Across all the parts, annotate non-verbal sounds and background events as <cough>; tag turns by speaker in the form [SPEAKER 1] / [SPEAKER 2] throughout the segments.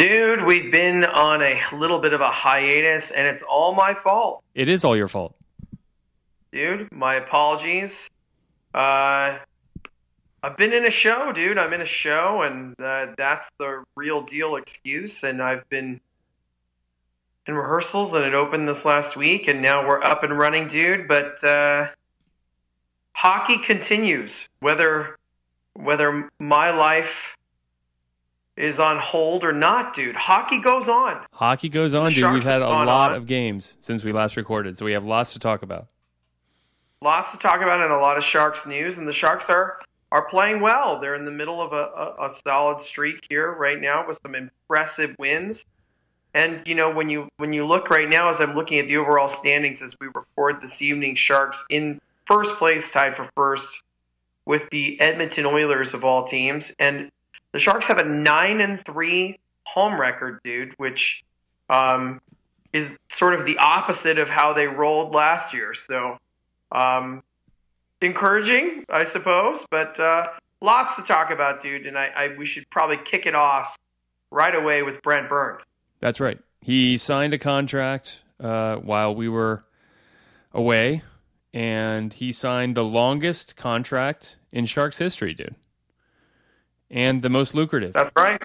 [SPEAKER 1] Dude, we've been on a little bit of a hiatus, and it's all my fault.
[SPEAKER 2] It is all your fault.
[SPEAKER 1] Dude, my apologies. Uh, I've been in a show, dude. I'm in a show, and uh, that's the real deal excuse. And I've been in rehearsals, and it opened this last week, and now we're up and running, dude. But uh, hockey continues, whether whether my life is on hold or not, dude. Hockey goes on.
[SPEAKER 2] Hockey goes on, dude. We've had a lot
[SPEAKER 1] on.
[SPEAKER 2] of games since we last recorded, so we have lots to talk about.
[SPEAKER 1] lots to talk about and a lot of Sharks news. And the Sharks are are playing well. They're in the middle of a, a, a solid streak here right now with some impressive wins. And you know when you when you look right now, as I'm looking at the overall standings as we record this evening, Sharks in first place, tied for first with the Edmonton Oilers of all teams, and the Sharks have a nine and three home record, dude, which um, is sort of the opposite of how they rolled last year. So um, encouraging, I suppose, but uh, lots to talk about, dude. And I, I we should probably kick it off right away with Brent Burns.
[SPEAKER 2] That's right. He signed a contract uh, while we were away, and he signed the longest contract in Sharks history, dude, and the most lucrative.
[SPEAKER 1] That's right.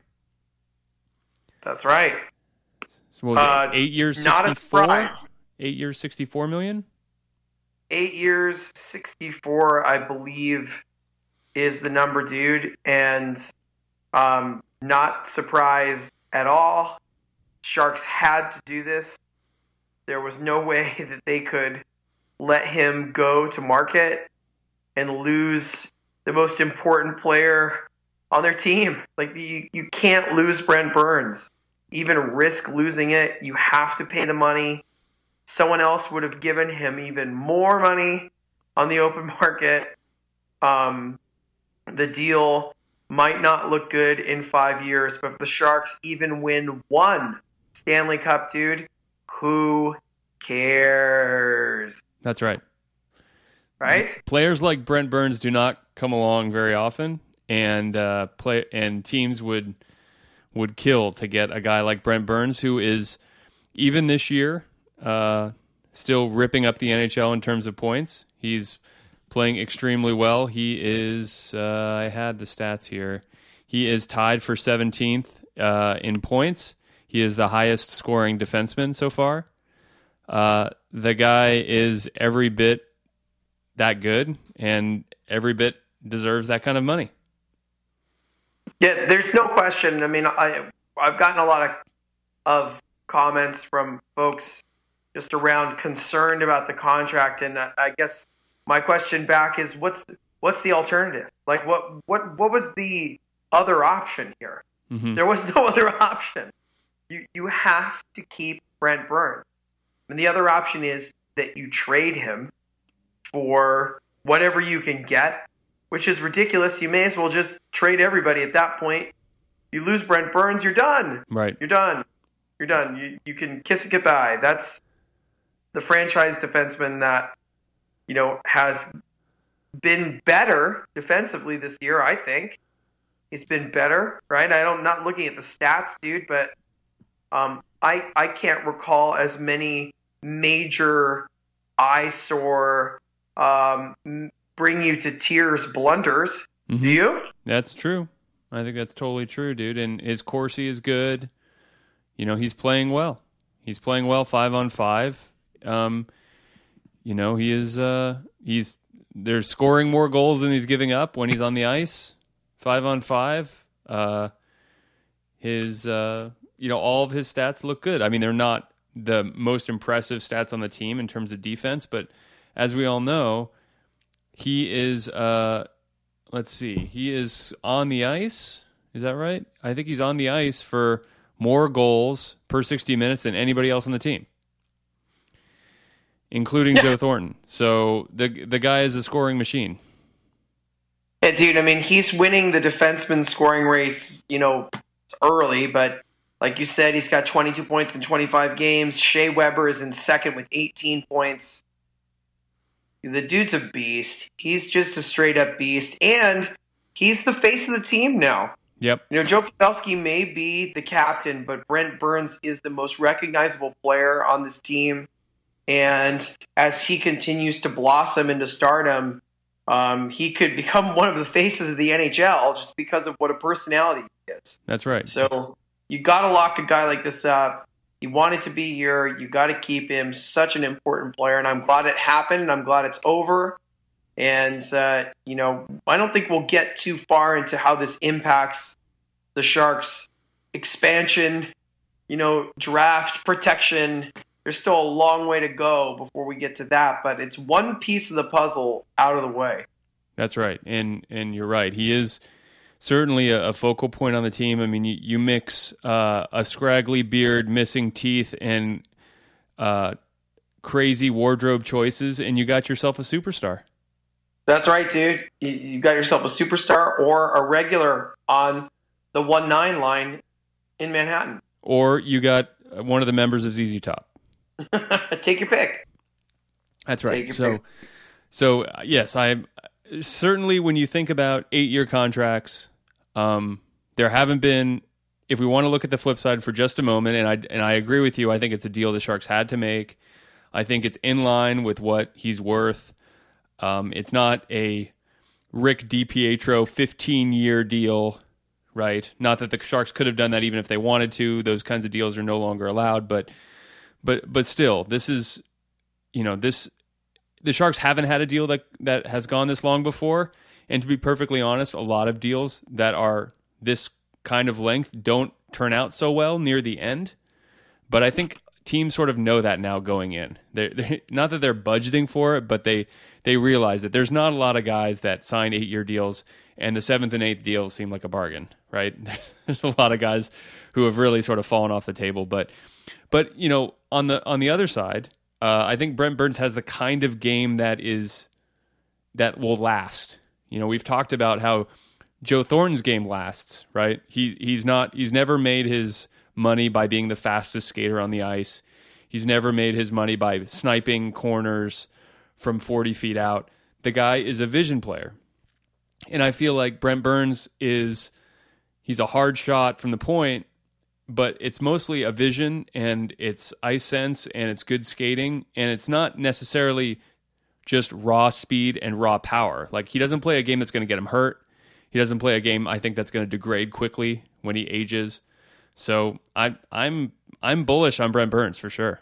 [SPEAKER 1] That's right.
[SPEAKER 2] So was
[SPEAKER 1] Uh,
[SPEAKER 2] it? Eight years,
[SPEAKER 1] not a
[SPEAKER 2] sixty-four.
[SPEAKER 1] surprise.
[SPEAKER 2] Eight years, sixty-four million.
[SPEAKER 1] Eight years, sixty-four, I believe, is the number, dude, and um, not surprised at all. Sharks had to do this. There was no way <laughs> that they could let him go to market and lose the most important player on their team. Like you, you can't lose Brent Burns. Even risk losing it, you have to pay the money. Someone else would have given him even more money on the open <laughs> market. Um, the deal might not look good in five years, but if the Sharks even win one Stanley Cup, dude, who cares?
[SPEAKER 2] That's right.
[SPEAKER 1] Right?
[SPEAKER 2] players like Brent Burns do not come along very often, and uh, play and teams would would kill to get a guy like Brent Burns, who is even this year uh, still ripping up the NHL in terms of points. He's playing extremely well. He is. Uh, I had the stats here. He is tied for 17th uh, in points. He is the highest scoring defenseman so far. Uh, the guy is every bit that good and every bit deserves that kind of money.
[SPEAKER 1] Yeah, there's no question. I mean, I I've gotten a lot of of comments from folks just around concerned about the contract, and I, I guess my question back is, what's what's the alternative? Like, what what what was the other option here?
[SPEAKER 2] Mhm.
[SPEAKER 1] There was <laughs> no other option. You you have to keep Brent Burns, and the other option is that you trade him for whatever you can get, which is ridiculous. You may as well just trade everybody at that point. You lose Brent Burns, you're done.
[SPEAKER 2] Right.
[SPEAKER 1] You're done. You're done. You you can kiss it goodbye. That's the franchise defenseman that you know has been better defensively this year. I think he's been better. Right. I don't not looking at the stats, dude, but um, I I can't recall as many major eyesore um, bring you to tears blunders.
[SPEAKER 2] Mhm.
[SPEAKER 1] Do you?
[SPEAKER 2] That's true. I think that's totally true, dude. And his Corsi is good. You know, he's playing well. He's playing well five on five. Um, you know, he is uh he's they're scoring more goals than he's giving up when he's on the ice. Five on five. Uh his uh you know, all of his stats look good. I mean, they're not the most impressive stats on the team in terms of defense, but as we all know, he is uh let's see. He is on the ice. Is that right? I think he's on the ice for more goals per 60 minutes than anybody else on the team. including Joe <laughs> Thornton. So the the guy is a scoring machine.
[SPEAKER 1] Yeah, dude. I mean, he's winning the defenseman scoring race. You know, early, but like you said, he's got 22 points in 25 games. Shea Weber is in second with 18 points. The dude's a beast. He's just a straight up beast, and he's the face of the team now.
[SPEAKER 2] Yep.
[SPEAKER 1] You know, Joe Pavelski may be the captain, but Brent Burns is the most recognizable player on this team. And as he continues to blossom into stardom, um, he could <laughs> become one of the faces of the NHL just because of what a personality he is.
[SPEAKER 2] That's right.
[SPEAKER 1] So you got to lock a guy like this up. He wanted to be here. You got to keep him. Such an important player, and I'm glad it happened. I'm glad it's over. And uh, you know, I don't think we'll get too far into how this impacts the Sharks' expansion. You know, draft protection. There's still a long way to go before we get to that, but it's one piece of the puzzle out of the way.
[SPEAKER 2] That's right, and and you're right. He is certainly a, a focal point on the team. I mean, you, you mix uh, a scraggly beard, missing teeth, and uh, crazy wardrobe choices, and you got yourself a superstar.
[SPEAKER 1] That's right, dude. You, you got yourself a superstar or a regular on the one nine line in Manhattan.
[SPEAKER 2] Or you got one of the members of ZZ Top. <laughs>
[SPEAKER 1] Take your pick.
[SPEAKER 2] That's right. So,
[SPEAKER 1] pick.
[SPEAKER 2] so uh, yes, I certainly when you think about eight-year contracts, um, there haven't been. If we want to look at the flip side for just a moment, and I and I agree with you, I think it's a deal the Sharks had to make. I think it's in line with what he's worth. Um, it's not a Rick DiPietro 15-year deal, right? Not that the Sharks could have done that even if they wanted to. Those kinds of deals are no longer allowed, but but but still, this is you know this the Sharks haven't had a deal that that has gone this long before. And to be perfectly honest, a lot of deals that are this kind of length don't turn out so well near the end. But I think teams sort of know that now going in. They're, they're not that they're budgeting for it, but they they realize that there's not a lot of guys that sign eight year deals, and the seventh and eighth deals seem like a bargain, right? <laughs> There's a lot of guys who have really sort of fallen off the table, but but you know on the on the other side, uh, I think Brent Burns has the kind of game that is that will last. You know, we've talked about how Joe Thornton's game lasts, right? He he's not he's never made his money by being the fastest skater on the ice. He's never made his money by sniping corners from 40 feet out. The guy is a vision player. And I feel like Brent Burns is he's a hard shot from the point, but it's mostly a vision and it's ice sense and it's good skating and it's not necessarily just raw speed and raw power. Like he doesn't play a game that's going to get him hurt. He doesn't play a game I think that's going to degrade quickly when he ages. So I I'm I'm bullish on Brent Burns for sure.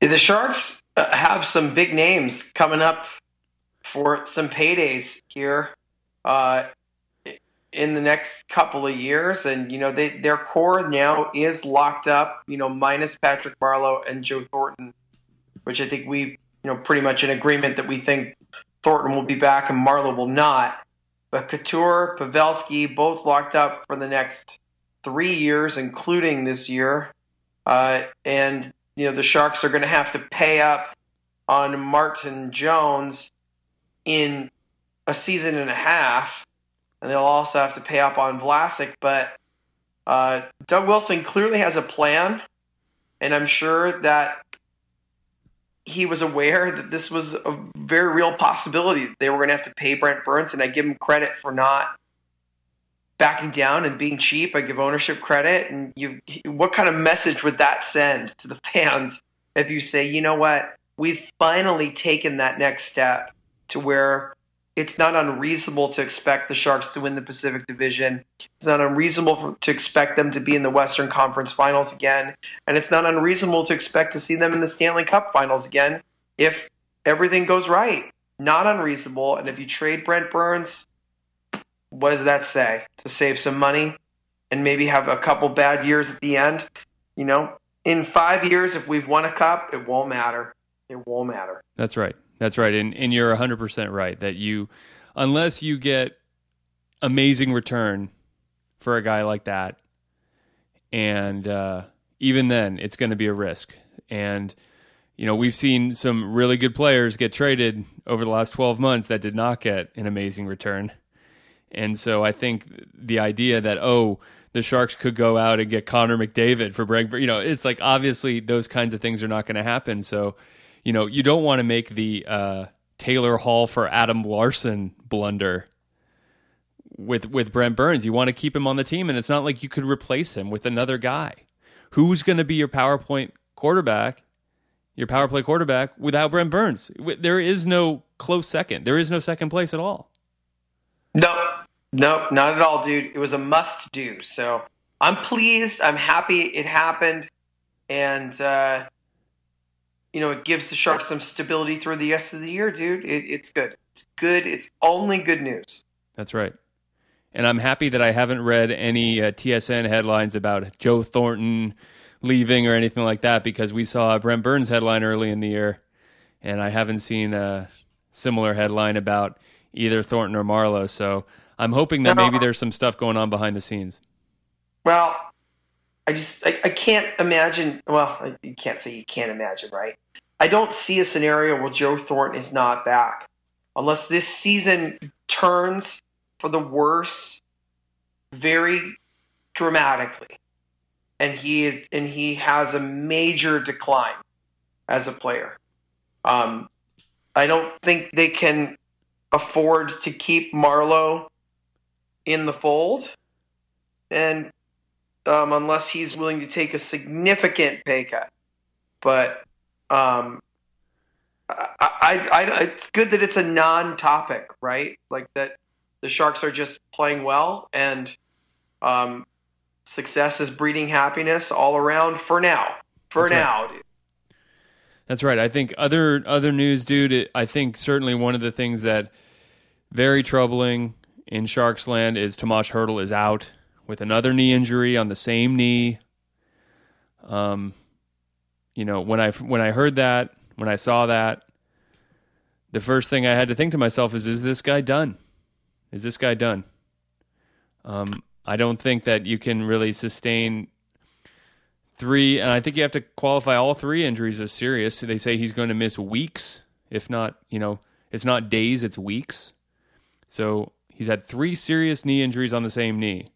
[SPEAKER 1] The Sharks uh, have some big names coming up for some paydays here uh, in the next couple of years, and you know they their core now is locked up. You know, minus Patrick Marleau and Joe Thornton, which I think we you know pretty much in agreement that we think Thornton will be back and Marleau will not. But Couture, Pavelski, both locked up for the next three years, including this year. Uh, and you know the Sharks are going to have to pay up on Martin Jones in a season and a half, and they'll also have to pay up on Vlasic. But uh, Doug Wilson clearly has a plan, and I'm sure that he was aware that this was a very real possibility. They were going to have to pay Brent Burns, and I give him credit for not backing down and being cheap. I give ownership credit. And you, what kind of message would that send to the <laughs> fans if you say, you know what, we've finally taken that next step to where it's not unreasonable to expect the Sharks to win the Pacific Division. It's not unreasonable for, to expect them to be in the Western Conference Finals again, and it's not unreasonable to expect to see them in the Stanley Cup Finals again if everything goes right. Not unreasonable, and if you trade Brent Burns, what does that say? To save some money and maybe have a couple bad years at the end. You know, in five years, if we've won a cup, it won't matter. It won't matter.
[SPEAKER 2] That's right. That's right. And and you're 100% right that you unless you get amazing return for a guy like that and uh, even then it's going to be a risk. And you know, we've seen some really good players get traded over the last 12 months that did not get an amazing return. And so I think the idea that, oh, the Sharks could go out and get Connor McDavid for Brent, you know, it's like obviously those kinds of things are not going to happen. So, you know, you don't want to make the uh, Taylor Hall for Adam Larsson blunder with with Brent Burns. You want to keep him on the team, and it's not like you could replace him with another guy. Who's going to be your PowerPoint quarterback your power play quarterback without Brent Burns. There is no close second. There is no second place at all.
[SPEAKER 1] No, no, not at all, dude. It was a must do. So I'm pleased. I'm happy it happened. And, uh, you know, it gives the Sharks some stability through the rest of the year, dude. It, it's good. It's good. It's only good news.
[SPEAKER 2] That's right. And I'm happy that I haven't read any uh, TSN headlines about Joe Thornton leaving or anything like that because we saw Brent Burns headline early in the year, and I haven't seen a similar headline about either Thornton or Marleau. So I'm hoping that maybe there's some stuff going on behind the scenes.
[SPEAKER 1] Well, I just I, I can't imagine. Well, you can't say you can't imagine, right? I don't see a scenario where Joe Thornton is not back unless this season turns for the worse very dramatically and he is and he has a major decline as a player. Um, I don't think they can afford to keep Marleau in the fold, and um, unless he's willing to take a significant pay cut. But um, I, I, I, it's good that it's a non-topic, right? Like that the Sharks are just playing well, and um, success is breeding happiness all around for now. For That's now. Right.
[SPEAKER 2] That's right. I think other other news, dude. I think certainly one of the things that very troubling in Sharks land is Tomas Hertl is out with another knee injury on the same knee. Um, you know when I when I heard that, when I saw that, the first thing I had to think to myself is, is this guy done? Is this guy done? Um, I don't think that you can really sustain three, and I think you have to qualify all three injuries as serious. They say he's going to miss weeks, if not, you know, it's not days, it's weeks. So he's had three serious knee injuries on the same knee.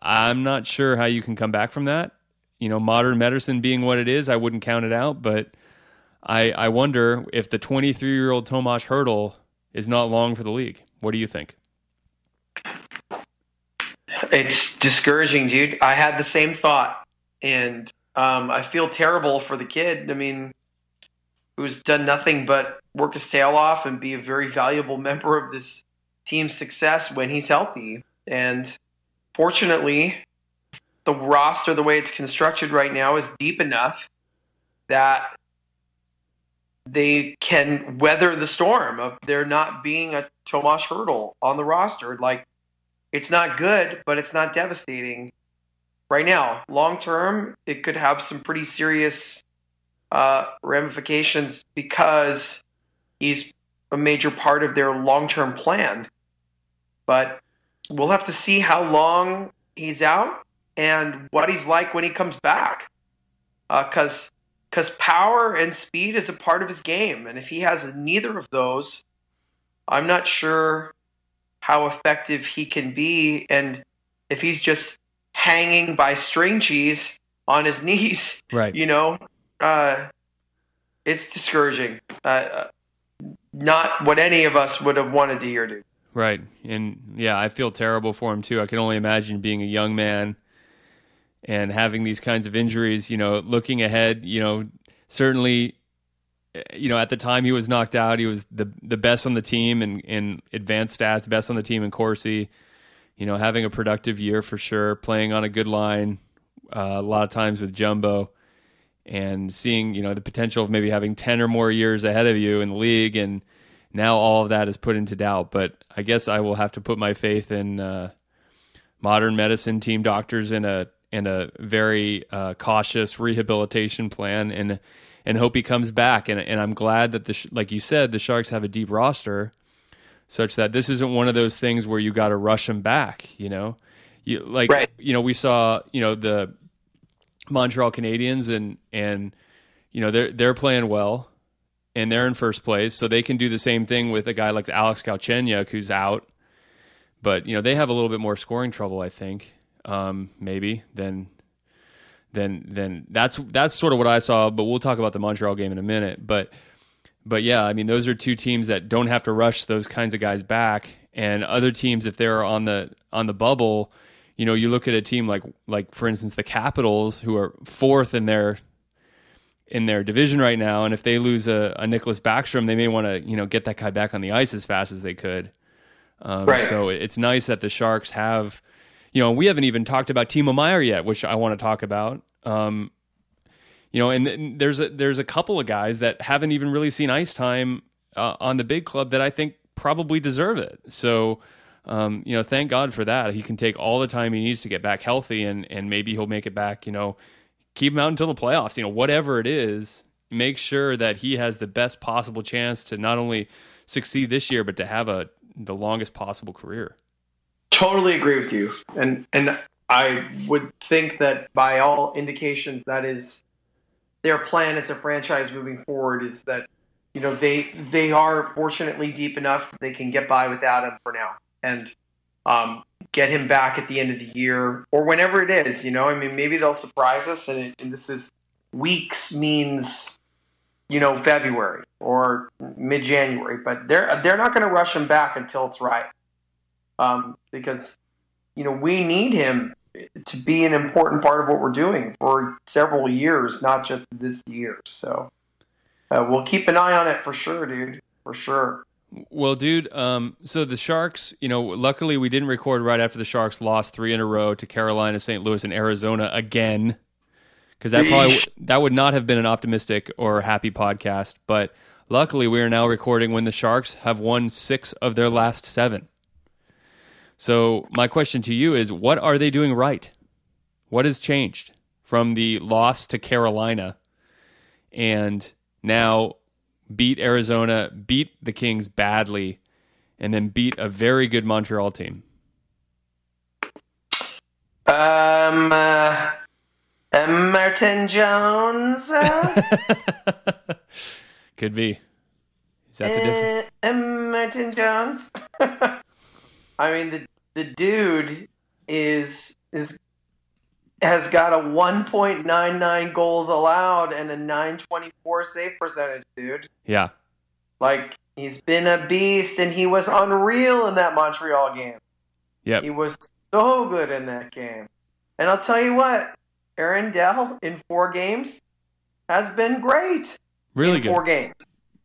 [SPEAKER 2] I'm not sure how you can come back from that. You know, modern medicine being what it is, I wouldn't count it out, but I I wonder if the 23 year old Tomas Hertl is not long for the league. What do you think?
[SPEAKER 1] It's discouraging, dude. I had the same thought, and um, I feel terrible for the kid. I mean, who's done nothing but work his tail off and be a very valuable member of this team's success when he's healthy. And fortunately, the roster, the way it's constructed right now, is deep enough that they can weather the storm of there not being a Tomas Hertl on the roster. Like it's not good, but it's not devastating right now. Long term, it could have some pretty serious uh, ramifications because he's a major part of their long term plan. But we'll have to see how long he's out and what he's like when he comes back. Because uh, because power and speed is a part of his game, and if he has neither of those, I'm not sure how effective he can be. And if he's just hanging by string cheese on his <laughs> knees,
[SPEAKER 2] right?
[SPEAKER 1] You know, uh, it's discouraging. Uh, uh, not what any of us would have wanted to hear, dude.
[SPEAKER 2] Right, and yeah, I feel terrible for him too. I can only imagine being a young man and having these kinds of injuries. You know, looking ahead, you know, certainly you know, at the time he was knocked out, he was the the best on the team in, in advanced stats, best on the team in Corsi. You know, having a productive year for sure, playing on a good line, uh, a lot of times with Jumbo, and seeing you know the potential of maybe having ten or more years ahead of you in the league, and now all of that is put into doubt. But I guess I will have to put my faith in uh, modern medicine, team doctors, in a in a very uh, cautious rehabilitation plan and and hope he comes back. And and I'm glad that the like you said, the Sharks have a deep roster, such that this isn't one of those things where you got to rush him back. You know, you like
[SPEAKER 1] right.
[SPEAKER 2] you know we saw you know the Montreal Canadiens and and you know they're they're playing well, and they're in first place, so they can do the same thing with a guy like Alex Galchenyuk who's out. But you know they have a little bit more scoring trouble, I think, um, maybe than then then that's that's sort of what I saw. But we'll talk about the Montreal game in a minute. But but yeah, I mean those are two teams that don't have to rush those kinds of guys back, and other teams if they're on the on the bubble, you know, you look at a team like like for instance the Capitals who are fourth in their in their division right now, and if they lose a, a Nicklas Backstrom, they may want to you know get that guy back on the ice as fast as they could. Um,
[SPEAKER 1] Right.
[SPEAKER 2] So it's nice that the Sharks have, you know, we haven't even talked about Timo Meier yet, which I want to talk about. Um, you know, and th- there's a, there's a couple of guys that haven't even really seen ice time uh, on the big club that I think probably deserve it. So, um, you know, thank God for that. He can take all the time he needs to get back healthy, and and maybe he'll make it back. You know, keep him out until the playoffs. You know, whatever it is, make sure that he has the best possible chance to not only succeed this year, but to have a the longest possible career.
[SPEAKER 1] Totally agree with you, and and I would think that by all indications, that is their plan as a franchise moving forward. Is that you know they they are fortunately deep enough they can get by without him for now, and um, get him back at the end of the year or whenever it is. You know, I mean, maybe they'll surprise us, and, it, and this is weeks means you know February or mid January, but they're they're not going to rush him back until it's right um, because you know we need him to be an important part of what we're doing for several years, not just this year. So uh, we'll keep an eye on it for sure, dude, for sure.
[SPEAKER 2] Well, dude, um, so the Sharks, you know, luckily we didn't record right after the Sharks lost three in a row to Carolina, St. Louis, and Arizona again, because that probably that would not have been an optimistic or happy podcast. But luckily, we are now recording when the Sharks have won six of their last seven. So my question to you is, what are they doing right? What has changed from the loss to Carolina, and now beat Arizona, beat the Kings badly, and then beat a very good Montreal team.
[SPEAKER 1] Um, uh, uh, Martin Jones. Uh, <laughs>
[SPEAKER 2] Could be. Is that the difference?
[SPEAKER 1] uh, uh, Martin Jones. <laughs> I mean, the the dude is is has got a 1.99 goals allowed and a 924 save percentage, dude.
[SPEAKER 2] Yeah.
[SPEAKER 1] Like he's been a beast, and he was unreal in that Montreal game.
[SPEAKER 2] Yeah.
[SPEAKER 1] He was so good in that game. And I'll tell you what, Aaron Dell in four games has been great.
[SPEAKER 2] Really
[SPEAKER 1] in four games.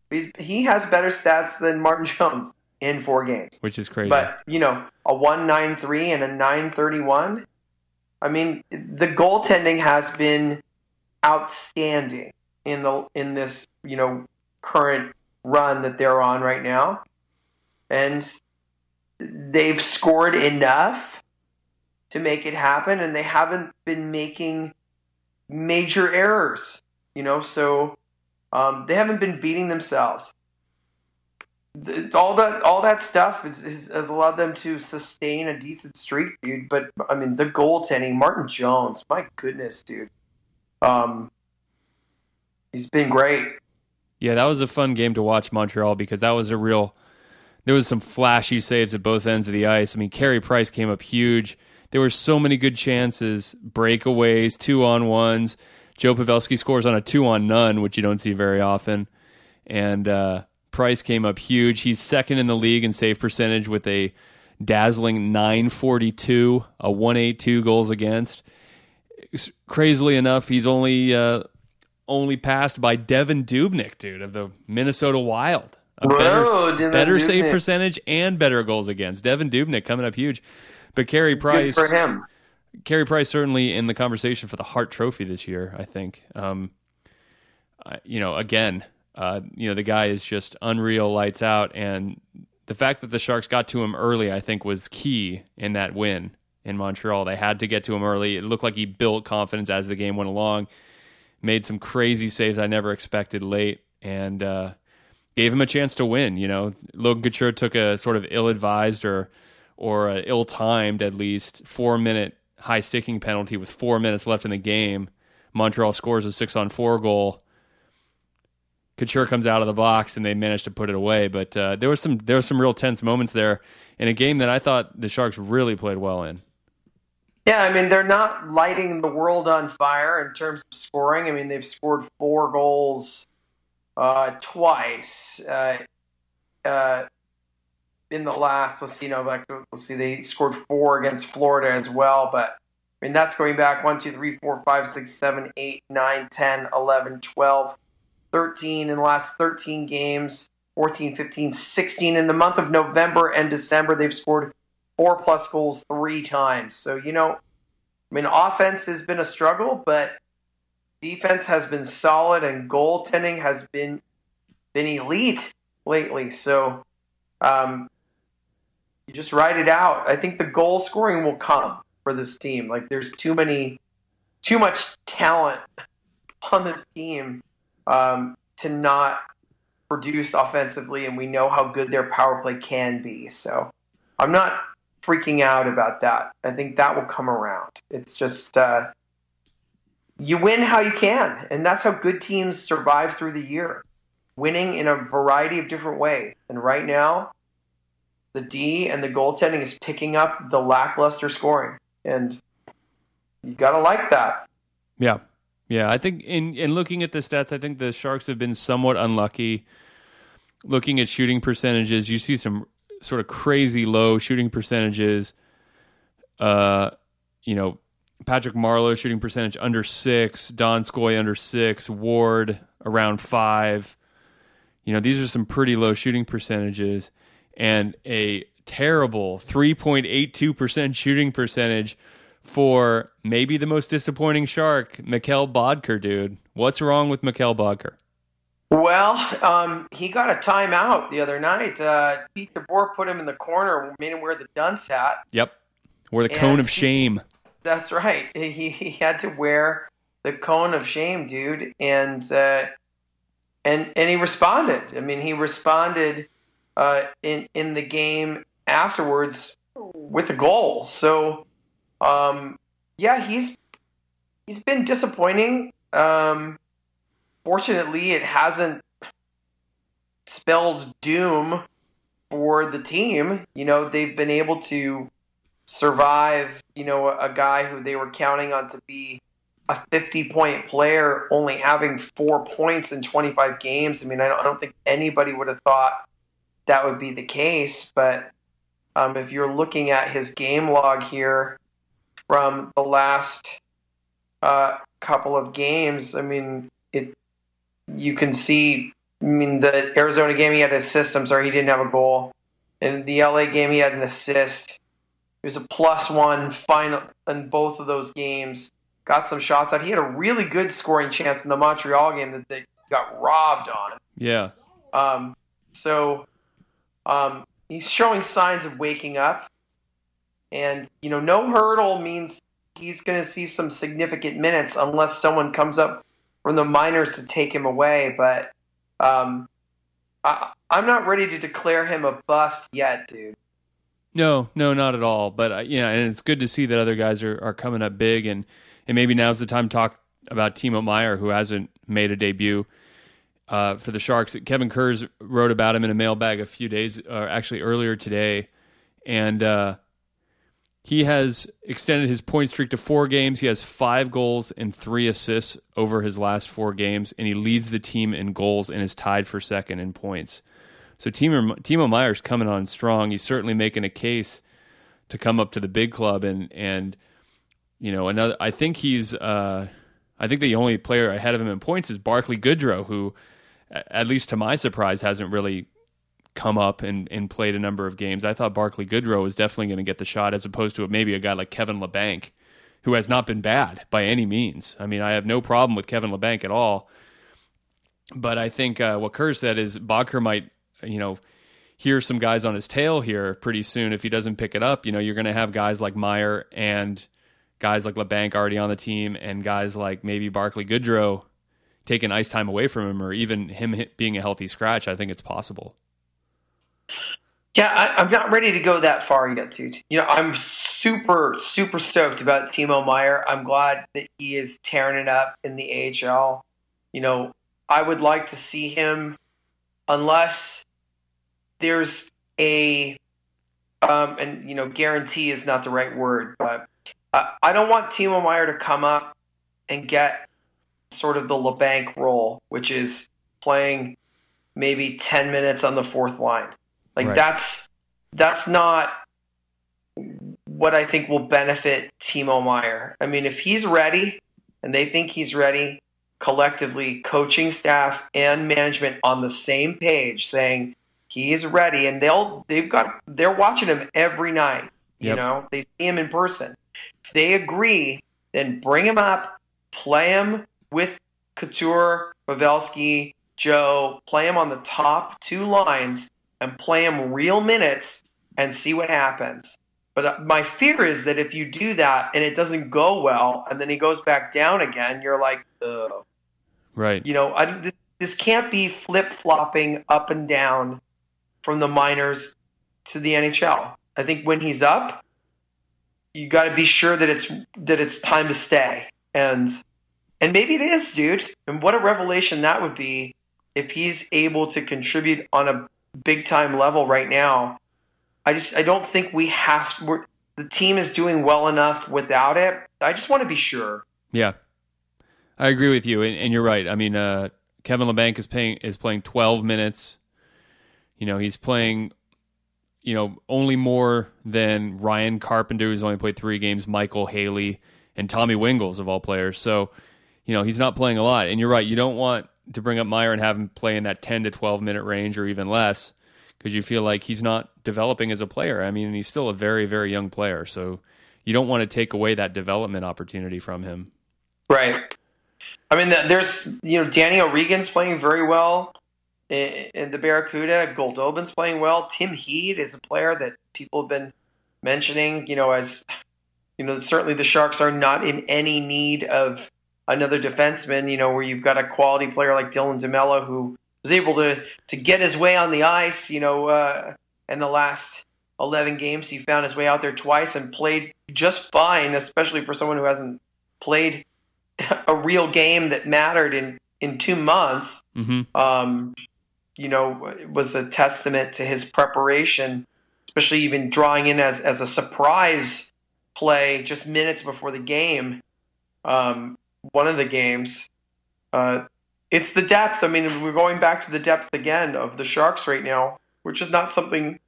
[SPEAKER 1] He's, he has better stats than Martin <laughs> Jones in four games.
[SPEAKER 2] Which is crazy.
[SPEAKER 1] But, you know, a 193 and a 931. I mean, the goaltending has been outstanding in the in this, you know, current run that they're on right now. And they've scored enough to make it happen and they haven't been making major errors, you know, so um, they haven't been beating themselves th- all that all that stuff is, is, has allowed them to sustain a decent streak, dude. But I mean, the goaltending, Martin Jones, my goodness, dude. Um, he's been great.
[SPEAKER 2] yeah, that was a fun game to watch Montreal because that was a real there was some flashy saves at both ends of the ice. I mean, Carey Price came up huge. There were so many good chances, breakaways, two on ones. Joe Pavelski scores on a two on none, which you don't see very often. And uh, Price came up huge. He's second in the league in save percentage with a dazzling 942, a 182 goals against. Crazily enough, he's only uh, only passed by Devan Dubnyk, dude, of the Minnesota Wild. A better,
[SPEAKER 1] Whoa, Devan
[SPEAKER 2] better save percentage and better goals against. Devan Dubnyk coming up huge. But Carey
[SPEAKER 1] Good
[SPEAKER 2] Price,
[SPEAKER 1] for him.
[SPEAKER 2] Carey Price certainly in the conversation for the Hart Trophy this year. I think, um, you know, again, uh, you know, the guy is just unreal, lights out, and the fact that the Sharks got to him early, I think, was key in that win in Montreal. They had to get to him early. It looked like he built confidence as the game went along, made some crazy saves I never expected late, and uh, gave him a chance to win. You know, Logan Couture took a sort of ill-advised or or a ill-timed, at least, four-minute high sticking penalty with four minutes left in the game. Montreal scores a six-on-four goal. Couture comes out of the box and they managed to put it away. But uh, there was some there was some real tense moments there in a game that I thought the Sharks really played well in.
[SPEAKER 1] Yeah, I mean they're not lighting the world on fire in terms of scoring. I mean they've scored four goals uh, twice uh, uh, in the last. Let's see, no, like, let's see, they scored four against Florida as well. But I mean that's going back one, two, three, four, five, six, seven, eight, nine, ten, eleven, twelve. 13 in the last 13 games, 14, 15, 16. In the month of November and December, they've scored four plus goals three times. So, you know, I mean, offense has been a struggle, but defense has been solid and goaltending has been been elite lately. So, um, you just ride it out. I think the goal scoring will come for this team. Like, there's too many, too much talent <laughs> on this team um, to not produce offensively, and we know how good their power play can be. So I'm not freaking out about that. I think that will come around. It's just uh, you win how you can, and that's how good teams survive through the year, winning in a variety of different ways. And right now, the D and the goaltending is picking up the lackluster scoring, and you gotta like that.
[SPEAKER 2] Yeah, yeah, I think in in looking at the stats, I think the Sharks have been somewhat unlucky. Looking at shooting percentages, you see some sort of crazy low shooting percentages. Uh, you know, Patrick Marleau shooting percentage under six, Donskoy under six, Ward around five. You know, these are some pretty low shooting percentages, and a terrible 3.82% shooting percentage for maybe the most disappointing shark, Mikkel Boedker, dude. What's wrong with Mikkel Boedker?
[SPEAKER 1] Well, um, he got a timeout the other night. Uh, Pete DeBoer put him in the corner, made him wear the dunce hat.
[SPEAKER 2] Yep, wear the cone of shame.
[SPEAKER 1] That's right. <laughs> He he had to wear the cone of shame, dude, and uh, and and he responded. I mean, he responded uh, in in the game afterwards with a goal. So um, yeah, he's he's been disappointing. Um, fortunately, it hasn't spelled doom for the team. You know, they've been able to survive. You know, a, a guy who they were counting on to be a 50 point player only having four points in 25 games. I mean, I don't, I don't think anybody would have thought that would be the case. But um, if you're looking at his game log here, from the last uh, couple of games. I mean, it you can see. I mean, the Arizona game he had an assist. I'm sorry, he didn't have a goal. In the LA game, he had an assist. He was a plus one final in both of those games. Got some shots out. He had a really good scoring chance in the Montreal game that they got robbed on.
[SPEAKER 2] Yeah.
[SPEAKER 1] Um, so um, he's showing signs of waking up. And, you know, no Hertl means he's going to see some significant minutes unless someone comes up from the minors to take him away. But um, I, I'm not ready to declare him a bust yet, dude.
[SPEAKER 2] No, no, not at all. But uh, yeah, and it's good to see that other guys are, are coming up big, and and maybe now's the time to talk about Timo Meier, who hasn't made a debut uh, for the Sharks. Kevin Kurz wrote about him in a mailbag a few days, or actually earlier today, and uh, he has extended his point streak to four games. He has five goals and three assists over his last four games, and he leads the team in goals and is tied for second in points. So Timo, Timo Meier's coming on strong. He's certainly making a case to come up to the big club, and and you know another. I think he's. Uh, I think the only player ahead of him in points is Barclay Goodrow, who, at least to my surprise, hasn't really come up and, and played a number of games. I thought Barclay Goodrow was definitely going to get the shot as opposed to maybe a guy like Kevin Labanc, who has not been bad by any means. I mean, I have no problem with Kevin Labanc at all. But I think uh, what Kurz said is Boedker might, you know, hear some guys on his tail here pretty soon if he doesn't pick it up. You know, you're going to have guys like Meier and guys like Labanc already on the team and guys like maybe Barclay Goodrow taking ice time away from him or even him being a healthy scratch. I think it's possible.
[SPEAKER 1] Yeah, I, am not ready to go that far yet, dude. You know, I'm super, super stoked about Timo Meier. I'm glad that he is tearing it up in the AHL. You know, I would like to see him, unless there's a, um, and you know, guarantee is not the right word, but I, I don't want Timo Meier to come up and get sort of the Labanc role, which is playing maybe 10 minutes on the fourth line. Like
[SPEAKER 2] Right.
[SPEAKER 1] that's that's not what I think will benefit Timo Meier. I mean, if he's ready and they think he's ready, collectively, coaching staff and management on the same page saying he's ready and they'll they've got they're watching him every night. You
[SPEAKER 2] Yep.
[SPEAKER 1] know, they see him in person. If they agree, then bring him up, play him with Couture, Pavelski, Joe, play him on the top two lines and play him real minutes and see what happens. But uh, my fear is that if you do that and it doesn't go well and then he goes back down again, you're like, Ugh.
[SPEAKER 2] Right.
[SPEAKER 1] you know, I, this, this can't be flip flopping up and down from the minors to the NHL. I think when he's up, you got to be sure that it's that it's time to stay, and and maybe it is, dude. And what a revelation that would be if he's able to contribute on a big time level right now. I just I don't think we have we're, the team is doing well enough without it. I just want to be sure.
[SPEAKER 2] Yeah, I agree with you, and, and you're right. I mean, uh, Kevin Labanc is playing is playing 12 minutes. You know, he's playing, you know, only more than Ryan Carpenter, who's only played three games, Michael Haley, and Tommy Wingels of all players. So, you know, he's not playing a lot. And you're right. You don't want to bring up Meier and have him play in that 10 to 12 minute range or even less because you feel like he's not developing as a player. I mean, he's still a very, very young player. So you don't want to take away that development opportunity from him.
[SPEAKER 1] Right. I mean, there's you know Danny O'Regan's playing very well in, the Barracuda. Goldobin's playing well. Tim Heed is a player that people have been mentioning. You know, as you know, certainly the Sharks are not in any need of another defenseman. You know, where you've got a quality player like Dylan DeMello who was able to to get his way on the ice. You know, uh, in the last. 11 games he found his way out there twice and played just fine especially for someone who hasn't played <laughs> a real game that mattered in in two months
[SPEAKER 2] hmm
[SPEAKER 1] um, you know it was a testament to his preparation especially even drawing in as as a surprise play just minutes before the game um, one of the games uh, it's the depth i mean we're going back to the depth again of the sharks right now which is not something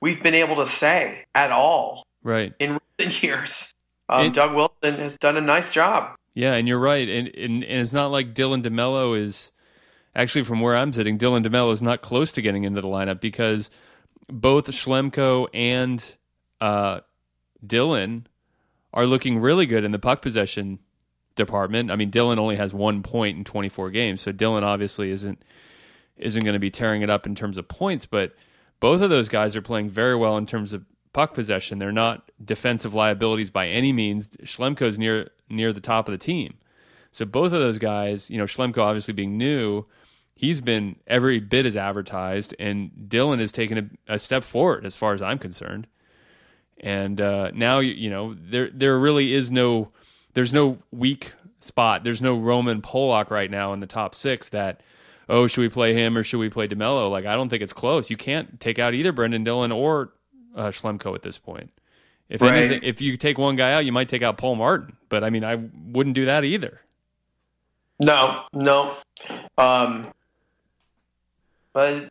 [SPEAKER 1] we've been able to say at all
[SPEAKER 2] Right.
[SPEAKER 1] in recent <laughs> years um, doug wilson has done a nice job
[SPEAKER 2] Yeah, and you're right. And, and, and it's not like Dylan DeMello is actually from where I'm sitting, Dylan DeMello is not close to getting into the lineup because both Schlemko and uh, Dylan are looking really good in the puck possession department. I mean, Dylan only has one point in 24 games, so Dylan obviously isn't isn't going to be tearing it up in terms of points, but both of those guys are playing very well in terms of puck possession. They're not defensive liabilities by any means. Schlemko's near near the top of the team. So both of those guys, you know, Schlemko obviously being new, he's been every bit as advertised, and Dylan has taken a, a step forward as far as I'm concerned. And uh, now, you know, there there really is no, there's no weak spot. There's no Roman Polak right now in the top six that, oh, should we play him or should we play DeMello? Like, I don't think it's close. You can't take out either Brendan Dillon or uh, Schlemko at this point. If
[SPEAKER 1] Right.
[SPEAKER 2] anything, if you take one guy out, you might take out Paul Martin. But I mean, I wouldn't do that either.
[SPEAKER 1] No, no. Um, but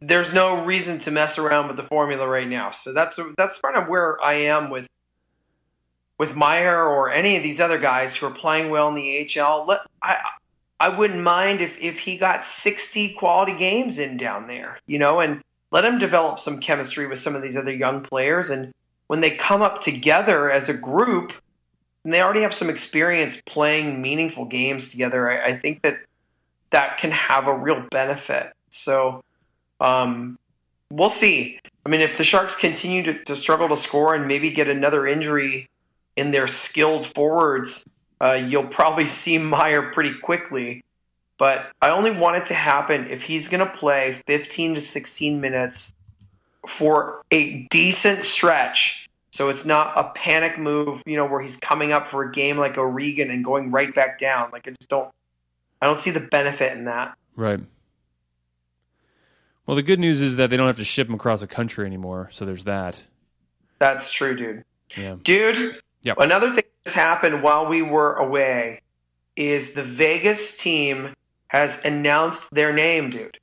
[SPEAKER 1] there's no reason to mess around with the formula right now. So that's that's kind of where I am with with Meier or any of these other guys who are playing well in the AHL. Let I I wouldn't mind if if he got 60 quality games in down there, you know, and let him develop some chemistry with some of these other young players and when they come up together as a group and they already have some experience playing meaningful games together. I, I think that that can have a real benefit. So um, we'll see. I mean, if the Sharks continue to, to struggle to score and maybe get another injury in their skilled forwards, uh, you'll probably see Meier pretty quickly. But I only want it to happen if he's going to play 15 to 16 minutes for a decent stretch. So it's not a panic move, you know, where he's coming up for a game like O'Regan and going right back down. Like I just don't, I don't see the benefit in that.
[SPEAKER 2] Right. Well, the good news is that they don't have to ship him across the country anymore. So there's that.
[SPEAKER 1] That's true, dude.
[SPEAKER 2] Yeah.
[SPEAKER 1] Dude,
[SPEAKER 2] Yep.
[SPEAKER 1] another thing that's happened while we were away is the Vegas team has announced their name, dude.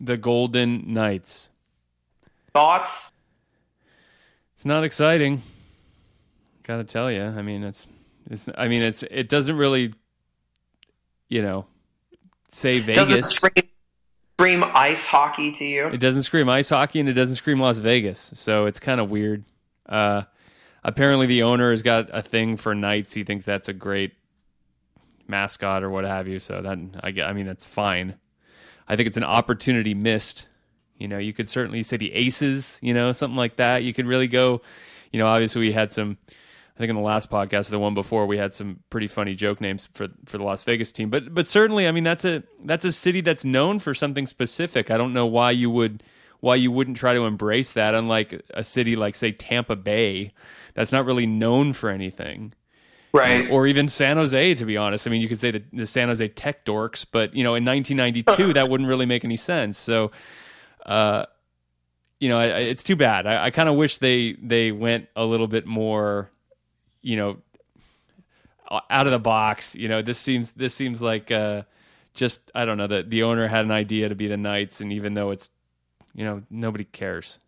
[SPEAKER 2] The Golden Knights.
[SPEAKER 1] Thoughts?
[SPEAKER 2] It's not exciting. Gotta tell you. I mean, it's it's. I mean, it's it doesn't really, you know, say
[SPEAKER 1] Doesn't
[SPEAKER 2] Vegas.
[SPEAKER 1] scream, scream ice hockey to you?
[SPEAKER 2] It doesn't scream ice hockey and it doesn't scream Las Vegas. So it's kind of weird. Uh, apparently, the owner has got a thing for Knights. He thinks that's a great mascot or what have you. So that I, I mean, that's fine. I think it's an opportunity missed. You know, you could certainly say the Aces. You know, something like that. You could really go. You know, obviously we had some. I think in the last podcast, or the one before, we had some pretty funny joke names for for the Las Vegas team. But but certainly, I mean, that's a that's a city that's known for something specific. I don't know why you would why you wouldn't try to embrace that. Unlike a city like say Tampa Bay, that's not really known for anything
[SPEAKER 1] Right.
[SPEAKER 2] or even San Jose. To be honest, I mean, you could say the, the San Jose Tech Dorks, but you know, in 1992, <laughs> that wouldn't really make any sense. So, uh, you know, I, I- it's too bad. I, I kind of wish they they went a little bit more, you know, out of the box. You know, this seems this seems like uh, just I don't know that the owner had an idea to be the Knights, and even though it's you know nobody cares.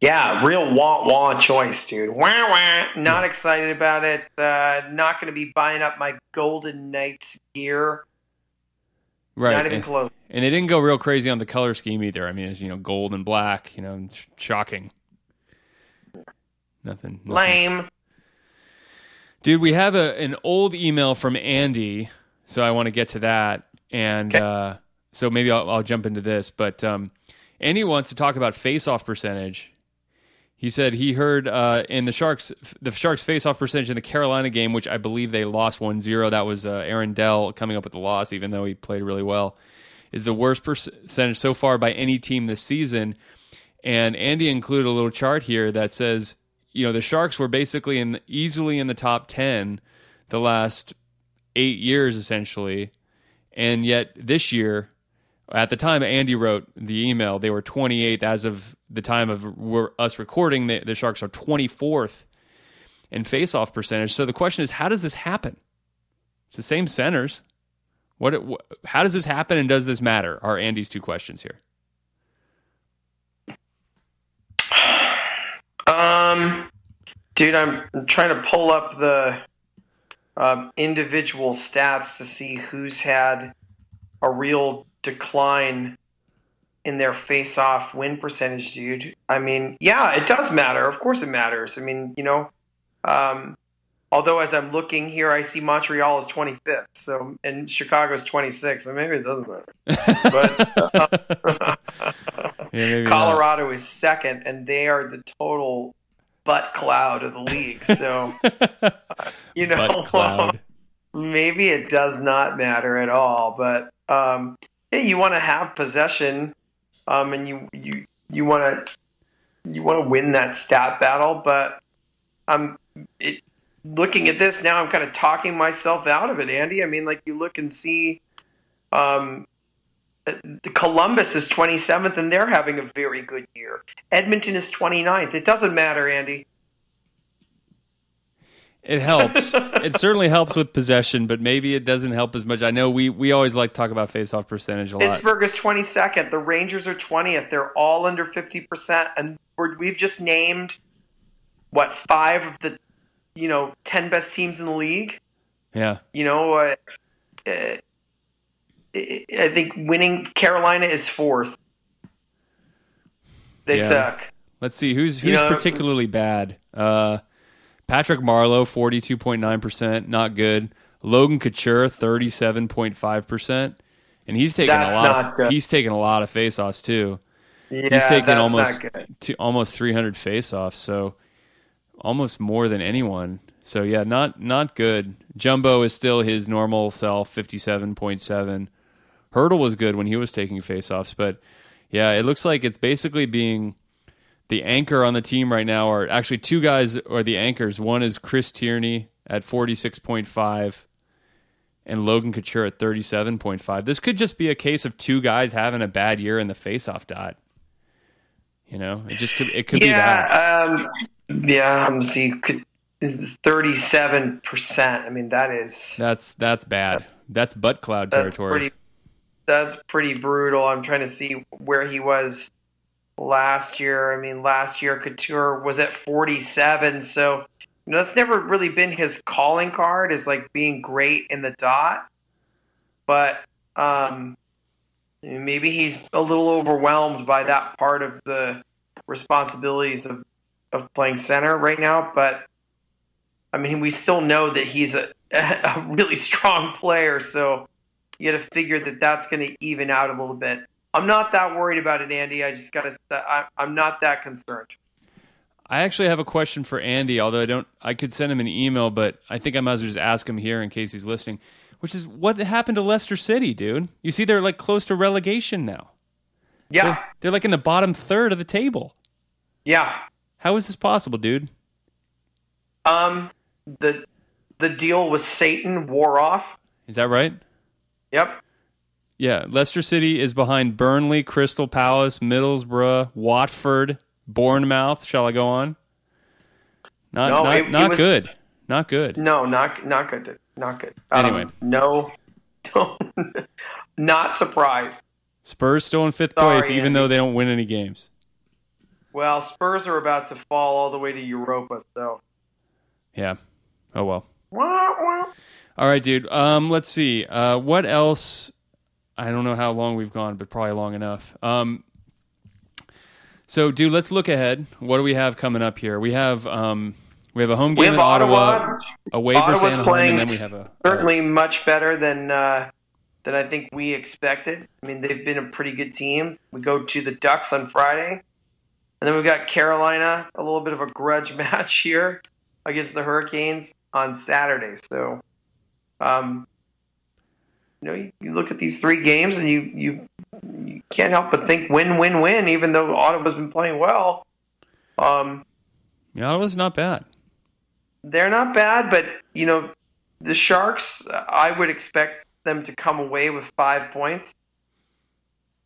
[SPEAKER 1] Yeah, real wah wah choice, dude. Wah wah. Not excited about it. Uh, not going to be buying up my Golden Knights gear.
[SPEAKER 2] Right.
[SPEAKER 1] Not even
[SPEAKER 2] and,
[SPEAKER 1] close.
[SPEAKER 2] and they didn't go real crazy on the color scheme either. I mean, it's you know gold and black. You know, sh- shocking. Nothing. nothing.
[SPEAKER 1] Lame.
[SPEAKER 2] Dude, we have a an old email from Andy, so I want to get to that, and
[SPEAKER 1] Okay.
[SPEAKER 2] uh, so maybe I'll, I'll jump into this. But um, Andy wants to talk about face-off percentage. He said he heard uh, in the Sharks the Sharks face-off percentage in the Carolina game, which I believe they lost 1-0. That was uh, Aaron Dell coming up with the loss, even though he played really well. Is the worst percentage so far by any team this season. And Andy included a little chart here that says, you know, the Sharks were basically in easily in the top 10 the last 8 years essentially. And yet this year at the time Andy wrote the email, they were 28th as of the time of us recording. The, the Sharks are 24th in faceoff percentage. So the question is, how does this happen? It's the same centers. What? wh- How does this happen, and does this matter? Are Andy's two questions here?
[SPEAKER 1] Um, dude, I'm trying to pull up the um, individual stats to see who's had a real decline in their face-off win percentage, dude. I mean, yeah, it does matter. Of course, it matters. I mean, you know, um, although as I'm looking here, I see Montreal is 25th, so and Chicago's 26th, so maybe it doesn't matter. But <laughs>
[SPEAKER 2] Yeah, maybe not.
[SPEAKER 1] Colorado is second, and they are the total butt cloud of the league. So, <laughs> you know, <laughs> maybe it does not matter at all. But um, yeah, you want to have possession, um, and you you you want to you want to win that stat battle. But I'm it, looking at this now. I'm kind of talking myself out of it, Andy. I mean, like you look and see. Um, the Columbus is 27th and they're having a very good year. Edmonton is 29th. It doesn't matter, Andy.
[SPEAKER 2] It helps. it <laughs> certainly helps with possession, but maybe it doesn't help as much. I know we we always like to talk about faceoff percentage a lot.
[SPEAKER 1] Pittsburgh is 22nd. The Rangers are 20th. They're all under 50%. And we're, we've just named, what, five of the, you know, 10 best teams in the league?
[SPEAKER 2] Yeah.
[SPEAKER 1] You know, uh, uh, I think winning Carolina is fourth. They
[SPEAKER 2] Yeah.
[SPEAKER 1] suck.
[SPEAKER 2] Let's see who's who's
[SPEAKER 1] You know-
[SPEAKER 2] particularly bad. Uh, Patrick Marleau, forty two point nine percent, not good. Logan Couture, thirty seven point five percent, and he's taking
[SPEAKER 1] That's
[SPEAKER 2] a lot. Of, he's taking a lot of faceoffs too.
[SPEAKER 1] Yeah,
[SPEAKER 2] He's taking
[SPEAKER 1] that's
[SPEAKER 2] almost
[SPEAKER 1] not good.
[SPEAKER 2] to almost three hundred faceoffs, so almost more than anyone. So yeah, not not good. Jumbo is still his normal self, fifty seven point seven. Hertl was good when he was taking faceoffs, but yeah, it looks like it's basically being the anchor on the team right now are actually two guys are the anchors. One is Chris Tierney at 46.5 and Logan Couture at 37.5. This could just be a case of two guys having a bad year in the faceoff dot. You know, it just could it could be that.
[SPEAKER 1] Yeah, um, yeah. I'm see, thirty-seven percent. I mean, that is
[SPEAKER 2] That's that's bad. That's butt cloud
[SPEAKER 1] that's
[SPEAKER 2] territory.
[SPEAKER 1] pretty. That's pretty brutal. I'm trying to see where he was last year. I mean, last year Couture was at 47, so you know, that's never really been his calling card. Is like being great in the dot, but um, maybe he's a little overwhelmed by that part of the responsibilities of of playing center right now. But I mean, we still know that he's a, <laughs> a really strong player, so you got to figure that that's going to even out a little bit. I'm not that worried about it, Andy. I just got to. I'm not that concerned.
[SPEAKER 2] I actually have a question for Andy, although I don't. I could send him an email, but I think I might as well just ask him here in case he's listening. Which is what happened to Leicester City, dude? You see, they're like close to relegation now.
[SPEAKER 1] Yeah,
[SPEAKER 2] They're, they're like in the bottom third of the table.
[SPEAKER 1] yeah.
[SPEAKER 2] How is this possible, dude?
[SPEAKER 1] Um, the the deal with Satan wore off.
[SPEAKER 2] Is that right?
[SPEAKER 1] Yep.
[SPEAKER 2] Yeah, Leicester City is behind Burnley, Crystal Palace, Middlesbrough, Watford, Bournemouth. Shall I go on? Not
[SPEAKER 1] No,
[SPEAKER 2] not,
[SPEAKER 1] it- it was-
[SPEAKER 2] good. Not good.
[SPEAKER 1] No, not not good. Not good.
[SPEAKER 2] Anyway.
[SPEAKER 1] um, no, <laughs> no, not surprised.
[SPEAKER 2] Spurs still in fifth
[SPEAKER 1] Sorry,
[SPEAKER 2] place, even
[SPEAKER 1] Andy.
[SPEAKER 2] though they don't win any games.
[SPEAKER 1] Well, Spurs are about to fall all the way to Europa. So,
[SPEAKER 2] Yeah. Oh well. All right, dude. Um, let's see. Uh, what else? I don't know how long we've gone, but probably long enough. Um, so, dude, let's look ahead. What do we have coming up here? We have um, we have a home game in Ottawa,
[SPEAKER 1] Ottawa.
[SPEAKER 2] away versus
[SPEAKER 1] Ottawa's
[SPEAKER 2] Anaheim,
[SPEAKER 1] playing
[SPEAKER 2] and then we have a
[SPEAKER 1] certainly much better than uh, than I think we expected. I mean, they've been a pretty good team. We go to the Ducks on Friday, and then we've got Carolina, a little bit of a grudge <laughs> match here against the Hurricanes on Saturday. So, um, you know, you, you look at these three games, and you you you can't help but think win, win, win. Even though Ottawa's been playing well, um,
[SPEAKER 2] yeah, Ottawa's not bad.
[SPEAKER 1] they're not bad, but you know, the Sharks. I would expect them to come away with five points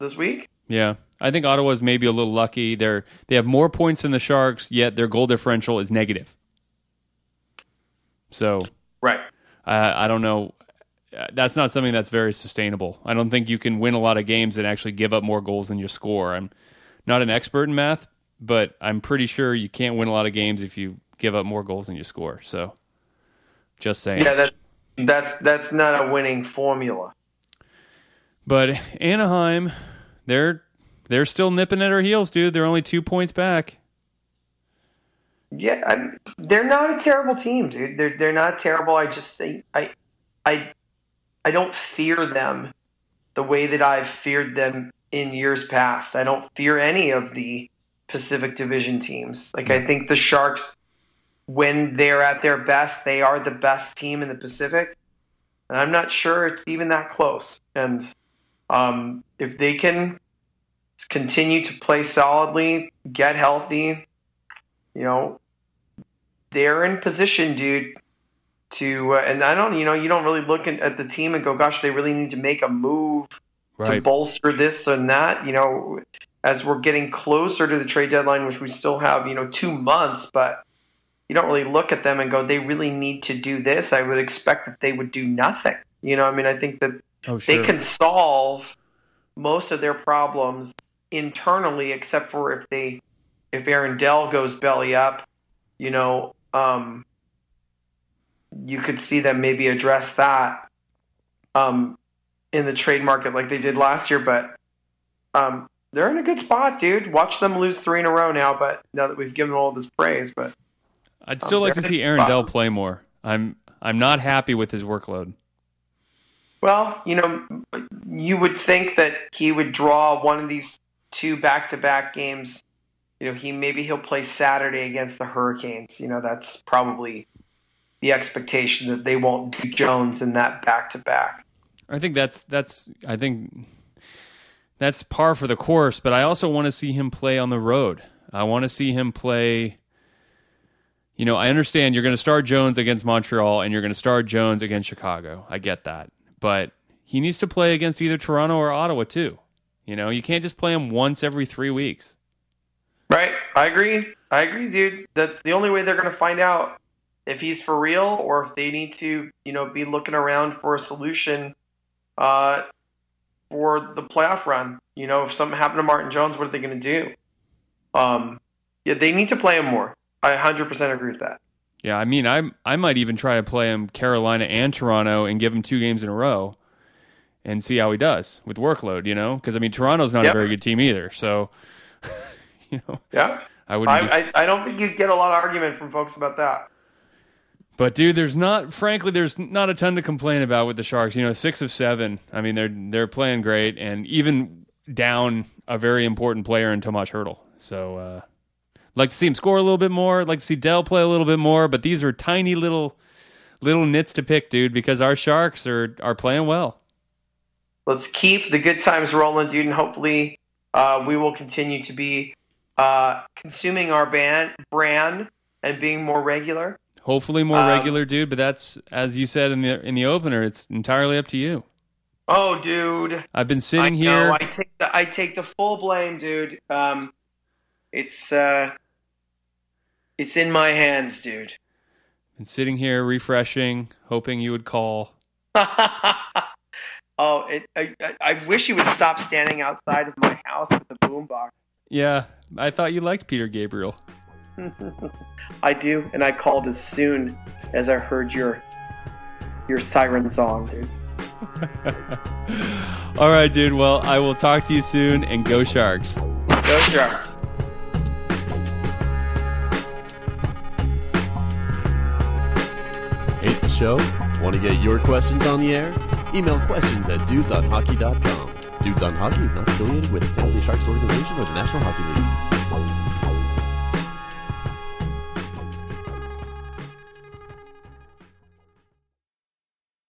[SPEAKER 1] this week.
[SPEAKER 2] Yeah, I think Ottawa's maybe a little lucky. They're they have more points than the Sharks, yet their goal differential is negative. So
[SPEAKER 1] Right.
[SPEAKER 2] I I don't know. Uh, That's not something that's very sustainable. I don't think you can win a lot of games and actually give up more goals than you score. I'm not an expert in math, but I'm pretty sure you can't win a lot of games if you give up more goals than you score. So, just saying.
[SPEAKER 1] Yeah, that that's that's not a winning formula.
[SPEAKER 2] But Anaheim, they're they're still nipping at our heels, dude. They're only two points back.
[SPEAKER 1] Yeah, I'm, they're not a terrible team, dude. They're they're not terrible. I just think I I I don't fear them the way that I've feared them in years past. I don't fear any of the Pacific Division teams. Like I think the Sharks when they're at their best, they are the best team in the Pacific. And I'm not sure it's even that close. And um, if they can continue to play solidly, get healthy, you know, they're in position, dude, to. Uh, and I don't, you know, you don't really look at the team and go, "Gosh, they really need to make a move to bolster this and that." You know, as we're getting closer to the trade deadline, which we still have, you know, two months, but you don't really look at them and go, "They really need to do this." I would expect that they would do nothing. You know, I mean, I think that
[SPEAKER 2] Oh, sure.
[SPEAKER 1] they can solve most of their problems internally, except for if they if Aaron Dell goes belly up, you know, um, you could see them maybe address that um, in the trade market like they did last year. But um, they're in a good spot, dude. Watch them lose three in a row now. But now that we've given them all this praise, but
[SPEAKER 2] I'd still
[SPEAKER 1] Um,
[SPEAKER 2] like to see Aaron Dell play more. I'm I'm not happy with his workload.
[SPEAKER 1] Well, you know, you would think that he would draw one of these two back-to-back games. You know, he maybe he'll play Saturday against the Hurricanes. You know, that's probably the expectation that they won't do Jones in that back-to-back.
[SPEAKER 2] I think that's that's I think that's par for the course, but I also want to see him play on the road. I want to see him play you know, I understand you're going to start Jones against Montreal and you're going to start Jones against Chicago. I get that. But he needs to play against either Toronto or Ottawa too. You know, you can't just play him once every 3 weeks.
[SPEAKER 1] Right. I agree. I agree, dude. That the only way they're going to find out if he's for real or if they need to, you know, be looking around for a solution uh, for the playoff run. You know, if something happened to Martin Jones, what are they going to do? Um, yeah, they need to play him more. I 100% agree with that.
[SPEAKER 2] Yeah, I mean, I I might even try to play him Carolina and Toronto and give him two games in a row and see how he does with workload, you know? Because I mean, Toronto's not
[SPEAKER 1] Yep.
[SPEAKER 2] a very good team either. So, <laughs> you know,
[SPEAKER 1] Yeah.
[SPEAKER 2] I wouldn't. be-
[SPEAKER 1] I, I, I don't think you'd get a lot of argument from folks about that.
[SPEAKER 2] But dude, there's not. Frankly, there's not a ton to complain about with the Sharks. You know, six of seven. I mean, they're they're playing great, and even down a very important player in Tomas Hertl. So, uh, like to see him score a little bit more. Like to see Dell play a little bit more. But these are tiny little little nits to pick, dude, because our Sharks are are playing well.
[SPEAKER 1] Let's keep the good times rolling, dude, and hopefully uh, we will continue to be uh, consuming our band, brand and being more regular.
[SPEAKER 2] Hopefully, more
[SPEAKER 1] Um,
[SPEAKER 2] regular, dude. But that's as you said in the in the opener. It's entirely up to you.
[SPEAKER 1] Oh, dude.
[SPEAKER 2] I've been
[SPEAKER 1] I
[SPEAKER 2] sitting
[SPEAKER 1] know.
[SPEAKER 2] here.
[SPEAKER 1] I take the I take the full blame, dude. Um, it's uh, it's in my hands, dude.
[SPEAKER 2] been sitting here refreshing, hoping you would call. <laughs>
[SPEAKER 1] oh, it, I, I- I wish you would stop standing outside of my house with the boombox.
[SPEAKER 2] Yeah, I thought you liked Peter Gabriel. <laughs>
[SPEAKER 1] I do, and I called as soon as I heard your your siren song, dude. <laughs>
[SPEAKER 2] All right, dude. Well, I will talk to you soon and go Sharks.
[SPEAKER 1] Go Sharks.
[SPEAKER 3] Hate the show? Want to get your questions on the air? Email questions at dudesonhockey.com. Dudes on Hockey is not affiliated with the San Jose Sharks organization or the National Hockey League.